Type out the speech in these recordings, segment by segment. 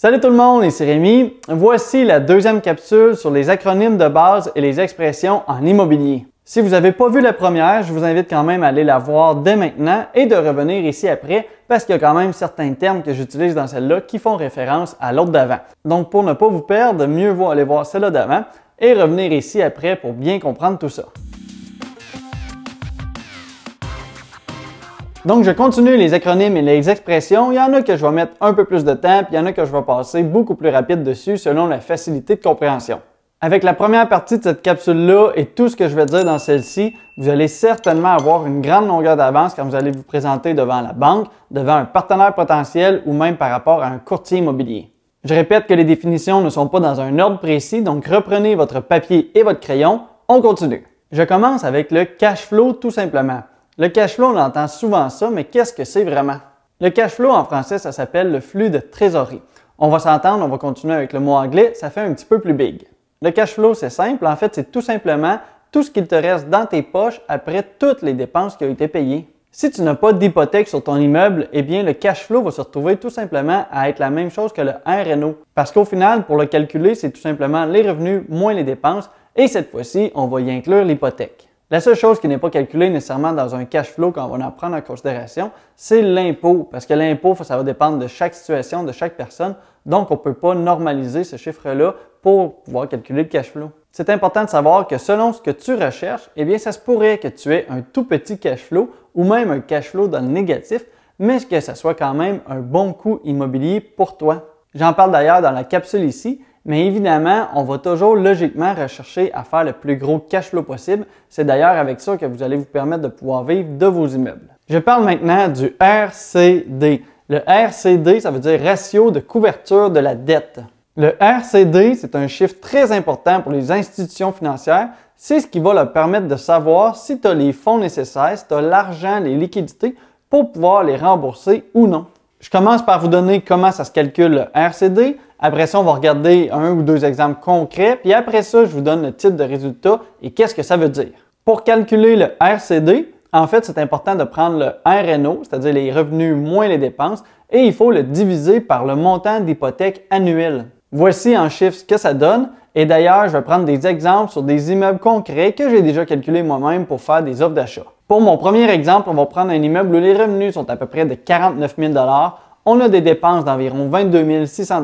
Salut tout le monde, ici Rémi. Voici la deuxième capsule sur les acronymes de base et les expressions en immobilier. Si vous n'avez pas vu la première, je vous invite quand même à aller la voir dès maintenant et de revenir ici après parce qu'il y a quand même certains termes que j'utilise dans celle-là qui font référence à l'autre d'avant. Donc pour ne pas vous perdre, mieux vaut aller voir celle-là d'avant et revenir ici après pour bien comprendre tout ça. Donc, je continue les acronymes et les expressions. Il y en a que je vais mettre un peu plus de temps, puis il y en a que je vais passer beaucoup plus rapide dessus selon la facilité de compréhension. Avec la première partie de cette capsule-là et tout ce que je vais dire dans celle-ci, vous allez certainement avoir une grande longueur d'avance quand vous allez vous présenter devant la banque, devant un partenaire potentiel ou même par rapport à un courtier immobilier. Je répète que les définitions ne sont pas dans un ordre précis, donc reprenez votre papier et votre crayon. On continue. Je commence avec le cash flow tout simplement. Le cash flow, on entend souvent ça, mais qu'est-ce que c'est vraiment? Le cash flow en français, ça s'appelle le flux de trésorerie. On va s'entendre, on va continuer avec le mot anglais, ça fait un petit peu plus big. Le cash flow, c'est simple. En fait, c'est tout simplement tout ce qu'il te reste dans tes poches après toutes les dépenses qui ont été payées. Si tu n'as pas d'hypothèque sur ton immeuble, eh bien, le cash flow va se retrouver tout simplement à être la même chose que le RNO. Parce qu'au final, pour le calculer, c'est tout simplement les revenus moins les dépenses. Et cette fois-ci, on va y inclure l'hypothèque. La seule chose qui n'est pas calculée nécessairement dans un cash flow quand on va en prendre en considération, c'est l'impôt. Parce que l'impôt, ça va dépendre de chaque situation, de chaque personne. Donc, on ne peut pas normaliser ce chiffre-là pour pouvoir calculer le cash flow. C'est important de savoir que selon ce que tu recherches, eh bien, ça se pourrait que tu aies un tout petit cash flow ou même un cash flow dans le négatif, mais que ça soit quand même un bon coût immobilier pour toi. J'en parle d'ailleurs dans la capsule ici, mais évidemment, on va toujours logiquement rechercher à faire le plus gros cash flow possible. C'est d'ailleurs avec ça que vous allez vous permettre de pouvoir vivre de vos immeubles. Je parle maintenant du RCD. Le RCD, ça veut dire ratio de couverture de la dette. Le RCD, c'est un chiffre très important pour les institutions financières. C'est ce qui va leur permettre de savoir si tu as les fonds nécessaires, si tu as l'argent, les liquidités pour pouvoir les rembourser ou non. Je commence par vous donner comment ça se calcule le RCD. Après ça, on va regarder un ou deux exemples concrets. Puis après ça, je vous donne le type de résultat et qu'est-ce que ça veut dire. Pour calculer le RCD, en fait, c'est important de prendre le RNO, c'est-à-dire les revenus moins les dépenses, et il faut le diviser par le montant d'hypothèque annuel. Voici en chiffres ce que ça donne. Et d'ailleurs, je vais prendre des exemples sur des immeubles concrets que j'ai déjà calculés moi-même pour faire des offres d'achat. Pour mon premier exemple, on va prendre un immeuble où les revenus sont à peu près de 49 000 On a des dépenses d'environ 22 600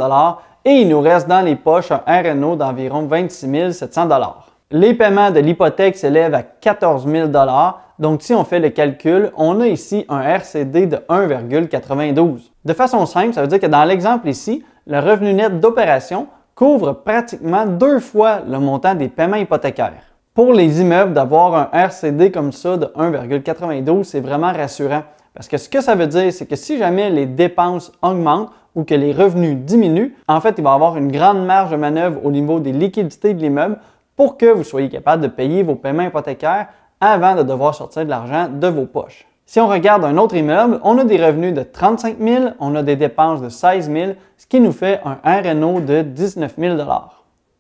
et il nous reste dans les poches un RNO d'environ 26 700 Les paiements de l'hypothèque s'élèvent à 14 000 donc si on fait le calcul, on a ici un RCD de 1,92. De façon simple, ça veut dire que dans l'exemple ici, le revenu net d'opération couvre pratiquement deux fois le montant des paiements hypothécaires. Pour les immeubles, d'avoir un RCD comme ça de 1,92, c'est vraiment rassurant. Parce que ce que ça veut dire, c'est que si jamais les dépenses augmentent ou que les revenus diminuent, en fait, il va y avoir une grande marge de manœuvre au niveau des liquidités de l'immeuble pour que vous soyez capable de payer vos paiements hypothécaires avant de devoir sortir de l'argent de vos poches. Si on regarde un autre immeuble, on a des revenus de 35 000, on a des dépenses de 16 000, ce qui nous fait un RNO de 19 000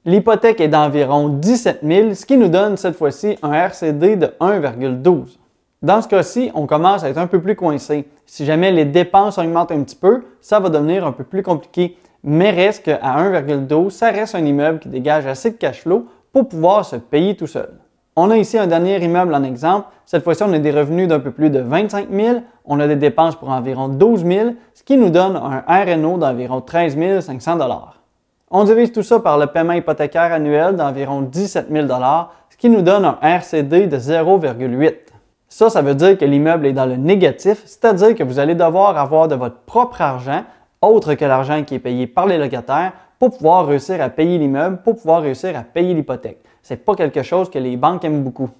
L'hypothèque est d'environ 17 000, ce qui nous donne cette fois-ci un RCD de 1,12. Dans ce cas-ci, on commence à être un peu plus coincé. Si jamais les dépenses augmentent un petit peu, ça va devenir un peu plus compliqué. Mais reste qu'à 1,12, ça reste un immeuble qui dégage assez de cash flow pour pouvoir se payer tout seul. On a ici un dernier immeuble en exemple. Cette fois-ci, on a des revenus d'un peu plus de 25 000. On a des dépenses pour environ 12 000, ce qui nous donne un RNO d'environ 13 500 on divise tout ça par le paiement hypothécaire annuel d'environ 17 000 ce qui nous donne un RCD de 0,8. Ça, ça veut dire que l'immeuble est dans le négatif, c'est-à-dire que vous allez devoir avoir de votre propre argent, autre que l'argent qui est payé par les locataires, pour pouvoir réussir à payer l'immeuble, pour pouvoir réussir à payer l'hypothèque. C'est pas quelque chose que les banques aiment beaucoup.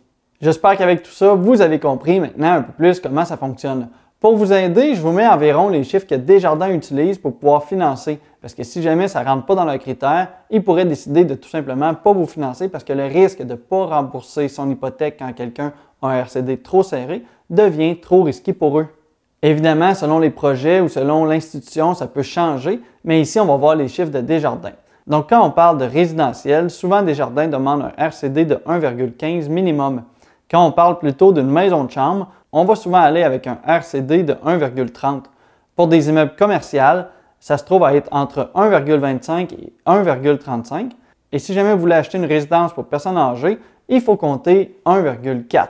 J'espère qu'avec tout ça, vous avez compris maintenant un peu plus comment ça fonctionne. Pour vous aider, je vous mets environ les chiffres que Desjardins utilise pour pouvoir financer. Parce que si jamais ça ne rentre pas dans leurs critères, ils pourraient décider de tout simplement pas vous financer parce que le risque de ne pas rembourser son hypothèque quand quelqu'un a un RCD trop serré devient trop risqué pour eux. Évidemment, selon les projets ou selon l'institution, ça peut changer, mais ici, on va voir les chiffres de Desjardins. Donc, quand on parle de résidentiel, souvent Desjardins demande un RCD de 1,15 minimum. Quand on parle plutôt d'une maison de chambre, on va souvent aller avec un RCD de 1,30. Pour des immeubles commerciaux, ça se trouve à être entre 1,25 et 1,35. Et si jamais vous voulez acheter une résidence pour personnes âgées, il faut compter 1,4.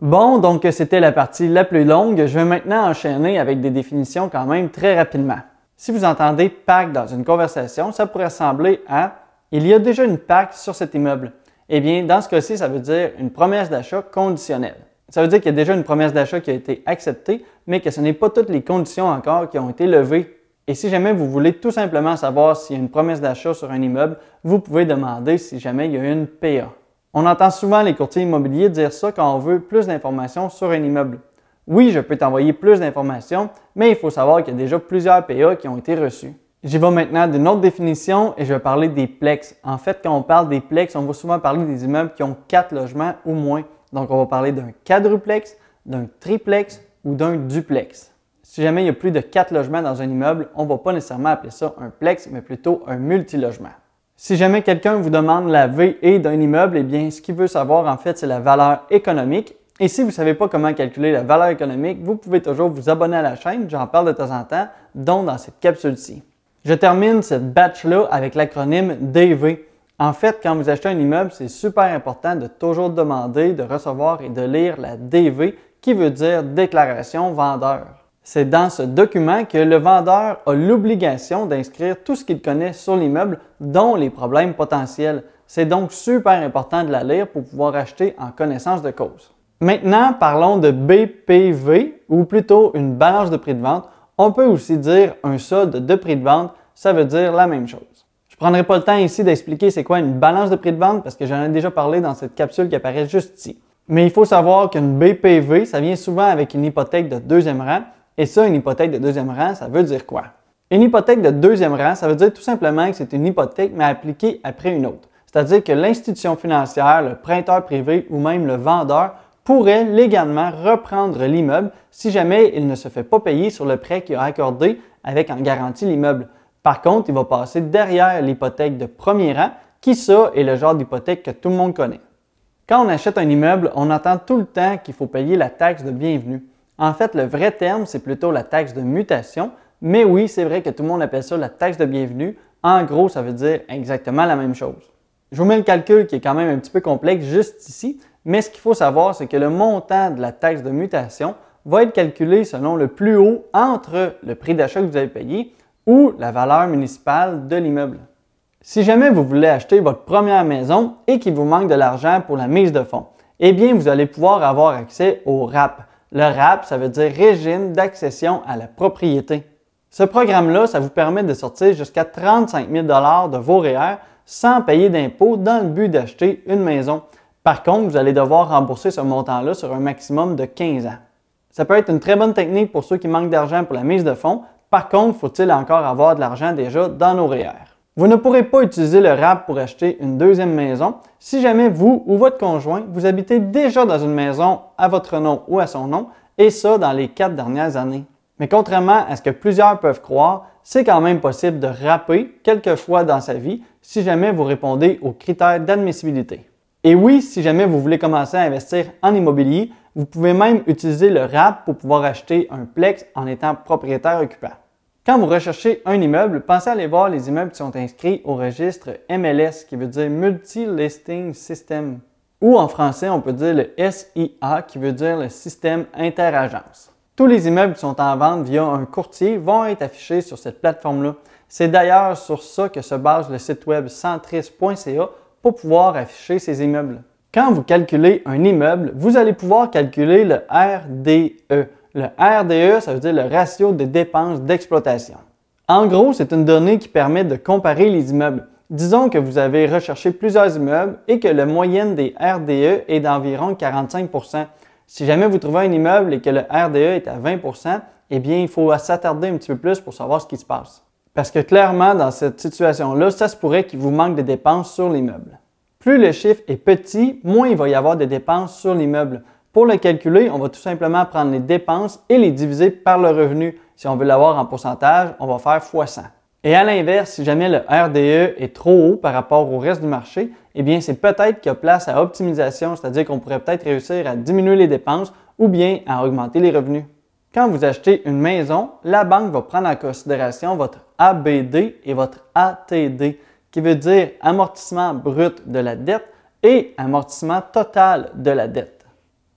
Bon, donc c'était la partie la plus longue. Je vais maintenant enchaîner avec des définitions quand même très rapidement. Si vous entendez PAC dans une conversation, ça pourrait ressembler à il y a déjà une PAC sur cet immeuble. Eh bien, dans ce cas-ci, ça veut dire une promesse d'achat conditionnelle. Ça veut dire qu'il y a déjà une promesse d'achat qui a été acceptée, mais que ce n'est pas toutes les conditions encore qui ont été levées. Et si jamais vous voulez tout simplement savoir s'il y a une promesse d'achat sur un immeuble, vous pouvez demander si jamais il y a une PA. On entend souvent les courtiers immobiliers dire ça quand on veut plus d'informations sur un immeuble. Oui, je peux t'envoyer plus d'informations, mais il faut savoir qu'il y a déjà plusieurs PA qui ont été reçus. J'y vais maintenant d'une autre définition et je vais parler des plex. En fait, quand on parle des plex, on va souvent parler des immeubles qui ont quatre logements ou moins. Donc, on va parler d'un quadruplex, d'un triplex ou d'un duplex. Si jamais il y a plus de quatre logements dans un immeuble, on ne va pas nécessairement appeler ça un plex, mais plutôt un multilogement. Si jamais quelqu'un vous demande la VE d'un immeuble, eh bien, ce qu'il veut savoir, en fait, c'est la valeur économique. Et si vous ne savez pas comment calculer la valeur économique, vous pouvez toujours vous abonner à la chaîne, j'en parle de temps en temps, dont dans cette capsule-ci. Je termine cette batch-là avec l'acronyme DV. En fait, quand vous achetez un immeuble, c'est super important de toujours demander, de recevoir et de lire la DV, qui veut dire déclaration vendeur. C'est dans ce document que le vendeur a l'obligation d'inscrire tout ce qu'il connaît sur l'immeuble, dont les problèmes potentiels. C'est donc super important de la lire pour pouvoir acheter en connaissance de cause. Maintenant, parlons de BPV, ou plutôt une balance de prix de vente. On peut aussi dire un solde de prix de vente, ça veut dire la même chose. Je ne prendrai pas le temps ici d'expliquer c'est quoi une balance de prix de vente parce que j'en ai déjà parlé dans cette capsule qui apparaît juste ici. Mais il faut savoir qu'une BPV, ça vient souvent avec une hypothèque de deuxième rang et ça, une hypothèque de deuxième rang, ça veut dire quoi? Une hypothèque de deuxième rang, ça veut dire tout simplement que c'est une hypothèque, mais appliquée après une autre. C'est-à-dire que l'institution financière, le prêteur privé ou même le vendeur pourrait légalement reprendre l'immeuble si jamais il ne se fait pas payer sur le prêt qu'il a accordé avec en garantie l'immeuble. Par contre, il va passer derrière l'hypothèque de premier rang, qui ça est le genre d'hypothèque que tout le monde connaît. Quand on achète un immeuble, on entend tout le temps qu'il faut payer la taxe de bienvenue. En fait, le vrai terme, c'est plutôt la taxe de mutation, mais oui, c'est vrai que tout le monde appelle ça la taxe de bienvenue. En gros, ça veut dire exactement la même chose. Je vous mets le calcul qui est quand même un petit peu complexe juste ici, mais ce qu'il faut savoir, c'est que le montant de la taxe de mutation va être calculé selon le plus haut entre le prix d'achat que vous avez payé ou la valeur municipale de l'immeuble. Si jamais vous voulez acheter votre première maison et qu'il vous manque de l'argent pour la mise de fonds, eh bien, vous allez pouvoir avoir accès au RAP, le RAP, ça veut dire Régime d'accession à la propriété. Ce programme-là, ça vous permet de sortir jusqu'à 35 000 de vos REER sans payer d'impôts dans le but d'acheter une maison. Par contre, vous allez devoir rembourser ce montant-là sur un maximum de 15 ans. Ça peut être une très bonne technique pour ceux qui manquent d'argent pour la mise de fonds. Par contre, faut-il encore avoir de l'argent déjà dans nos REER? Vous ne pourrez pas utiliser le RAP pour acheter une deuxième maison si jamais vous ou votre conjoint vous habitez déjà dans une maison à votre nom ou à son nom, et ça dans les quatre dernières années. Mais contrairement à ce que plusieurs peuvent croire, c'est quand même possible de rapper quelques fois dans sa vie si jamais vous répondez aux critères d'admissibilité. Et oui, si jamais vous voulez commencer à investir en immobilier, vous pouvez même utiliser le RAP pour pouvoir acheter un plex en étant propriétaire occupant. Quand vous recherchez un immeuble, pensez à aller voir les immeubles qui sont inscrits au registre MLS, qui veut dire Multi-Listing System. Ou en français, on peut dire le SIA, qui veut dire le système interagence. Tous les immeubles qui sont en vente via un courtier vont être affichés sur cette plateforme-là. C'est d'ailleurs sur ça que se base le site web centris.ca pour pouvoir afficher ces immeubles. Quand vous calculez un immeuble, vous allez pouvoir calculer le RDE, le RDE, ça veut dire le ratio de dépenses d'exploitation. En gros, c'est une donnée qui permet de comparer les immeubles. Disons que vous avez recherché plusieurs immeubles et que la moyenne des RDE est d'environ 45% Si jamais vous trouvez un immeuble et que le RDE est à 20% eh bien, il faut s'attarder un petit peu plus pour savoir ce qui se passe. Parce que clairement, dans cette situation-là, ça se pourrait qu'il vous manque des dépenses sur l'immeuble. Plus le chiffre est petit, moins il va y avoir de dépenses sur l'immeuble. Pour le calculer, on va tout simplement prendre les dépenses et les diviser par le revenu. Si on veut l'avoir en pourcentage, on va faire x 100. Et à l'inverse, si jamais le RDE est trop haut par rapport au reste du marché, eh bien, c'est peut-être qu'il y a place à optimisation, c'est-à-dire qu'on pourrait peut-être réussir à diminuer les dépenses ou bien à augmenter les revenus. Quand vous achetez une maison, la banque va prendre en considération votre ABD et votre ATD, qui veut dire amortissement brut de la dette et amortissement total de la dette.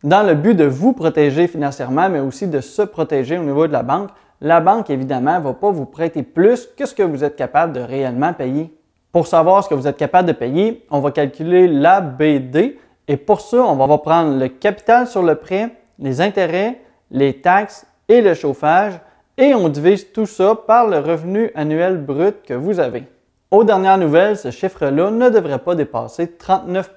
Dans le but de vous protéger financièrement, mais aussi de se protéger au niveau de la banque, la banque, évidemment, ne va pas vous prêter plus que ce que vous êtes capable de réellement payer. Pour savoir ce que vous êtes capable de payer, on va calculer l'ABD et pour ça, on va prendre le capital sur le prêt, les intérêts, les taxes et le chauffage et on divise tout ça par le revenu annuel brut que vous avez. Aux dernières nouvelles, ce chiffre-là ne devrait pas dépasser 39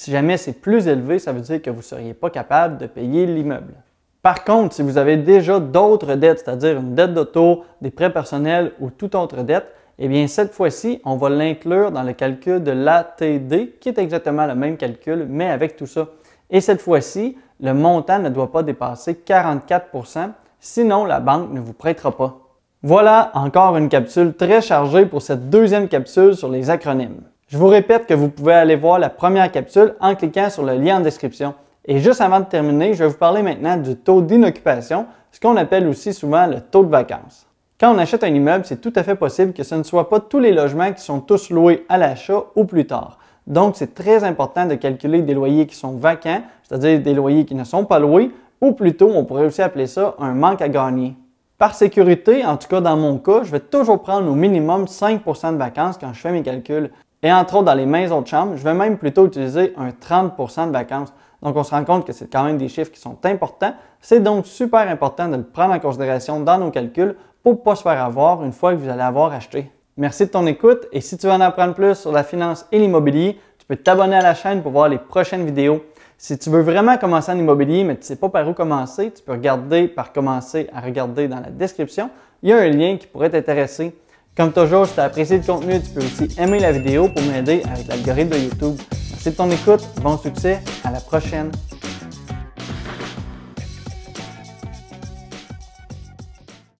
Si jamais c'est plus élevé, ça veut dire que vous ne seriez pas capable de payer l'immeuble. Par contre, si vous avez déjà d'autres dettes, c'est-à-dire une dette d'auto, des prêts personnels ou toute autre dette, eh bien cette fois-ci, on va l'inclure dans le calcul de l'ATD, qui est exactement le même calcul, mais avec tout ça. Et cette fois-ci, le montant ne doit pas dépasser 44% sinon la banque ne vous prêtera pas. Voilà encore une capsule très chargée pour cette deuxième capsule sur les acronymes. Je vous répète que vous pouvez aller voir la première capsule en cliquant sur le lien en description. Et juste avant de terminer, je vais vous parler maintenant du taux d'inoccupation, ce qu'on appelle aussi souvent le taux de vacances. Quand on achète un immeuble, c'est tout à fait possible que ce ne soit pas tous les logements qui sont tous loués à l'achat ou plus tard. Donc, c'est très important de calculer des loyers qui sont vacants, c'est-à-dire des loyers qui ne sont pas loués, ou plutôt, on pourrait aussi appeler ça un manque à gagner. Par sécurité, en tout cas dans mon cas, je vais toujours prendre au minimum 5% de vacances quand je fais mes calculs. Et entre autres, dans les maisons de chambre, je vais même plutôt utiliser un 30% de vacances. Donc, on se rend compte que c'est quand même des chiffres qui sont importants. C'est donc super important de le prendre en considération dans nos calculs pour ne pas se faire avoir une fois que vous allez avoir acheté. Merci de ton écoute et si tu veux en apprendre plus sur la finance et l'immobilier, tu peux t'abonner à la chaîne pour voir les prochaines vidéos. Si tu veux vraiment commencer en immobilier mais tu ne sais pas par où commencer, tu peux regarder par commencer à regarder dans la description. Il y a un lien qui pourrait t'intéresser. Comme toujours, si tu as apprécié le contenu, tu peux aussi aimer la vidéo pour m'aider avec l'algorithme de YouTube. Merci de ton écoute, bon succès, à la prochaine.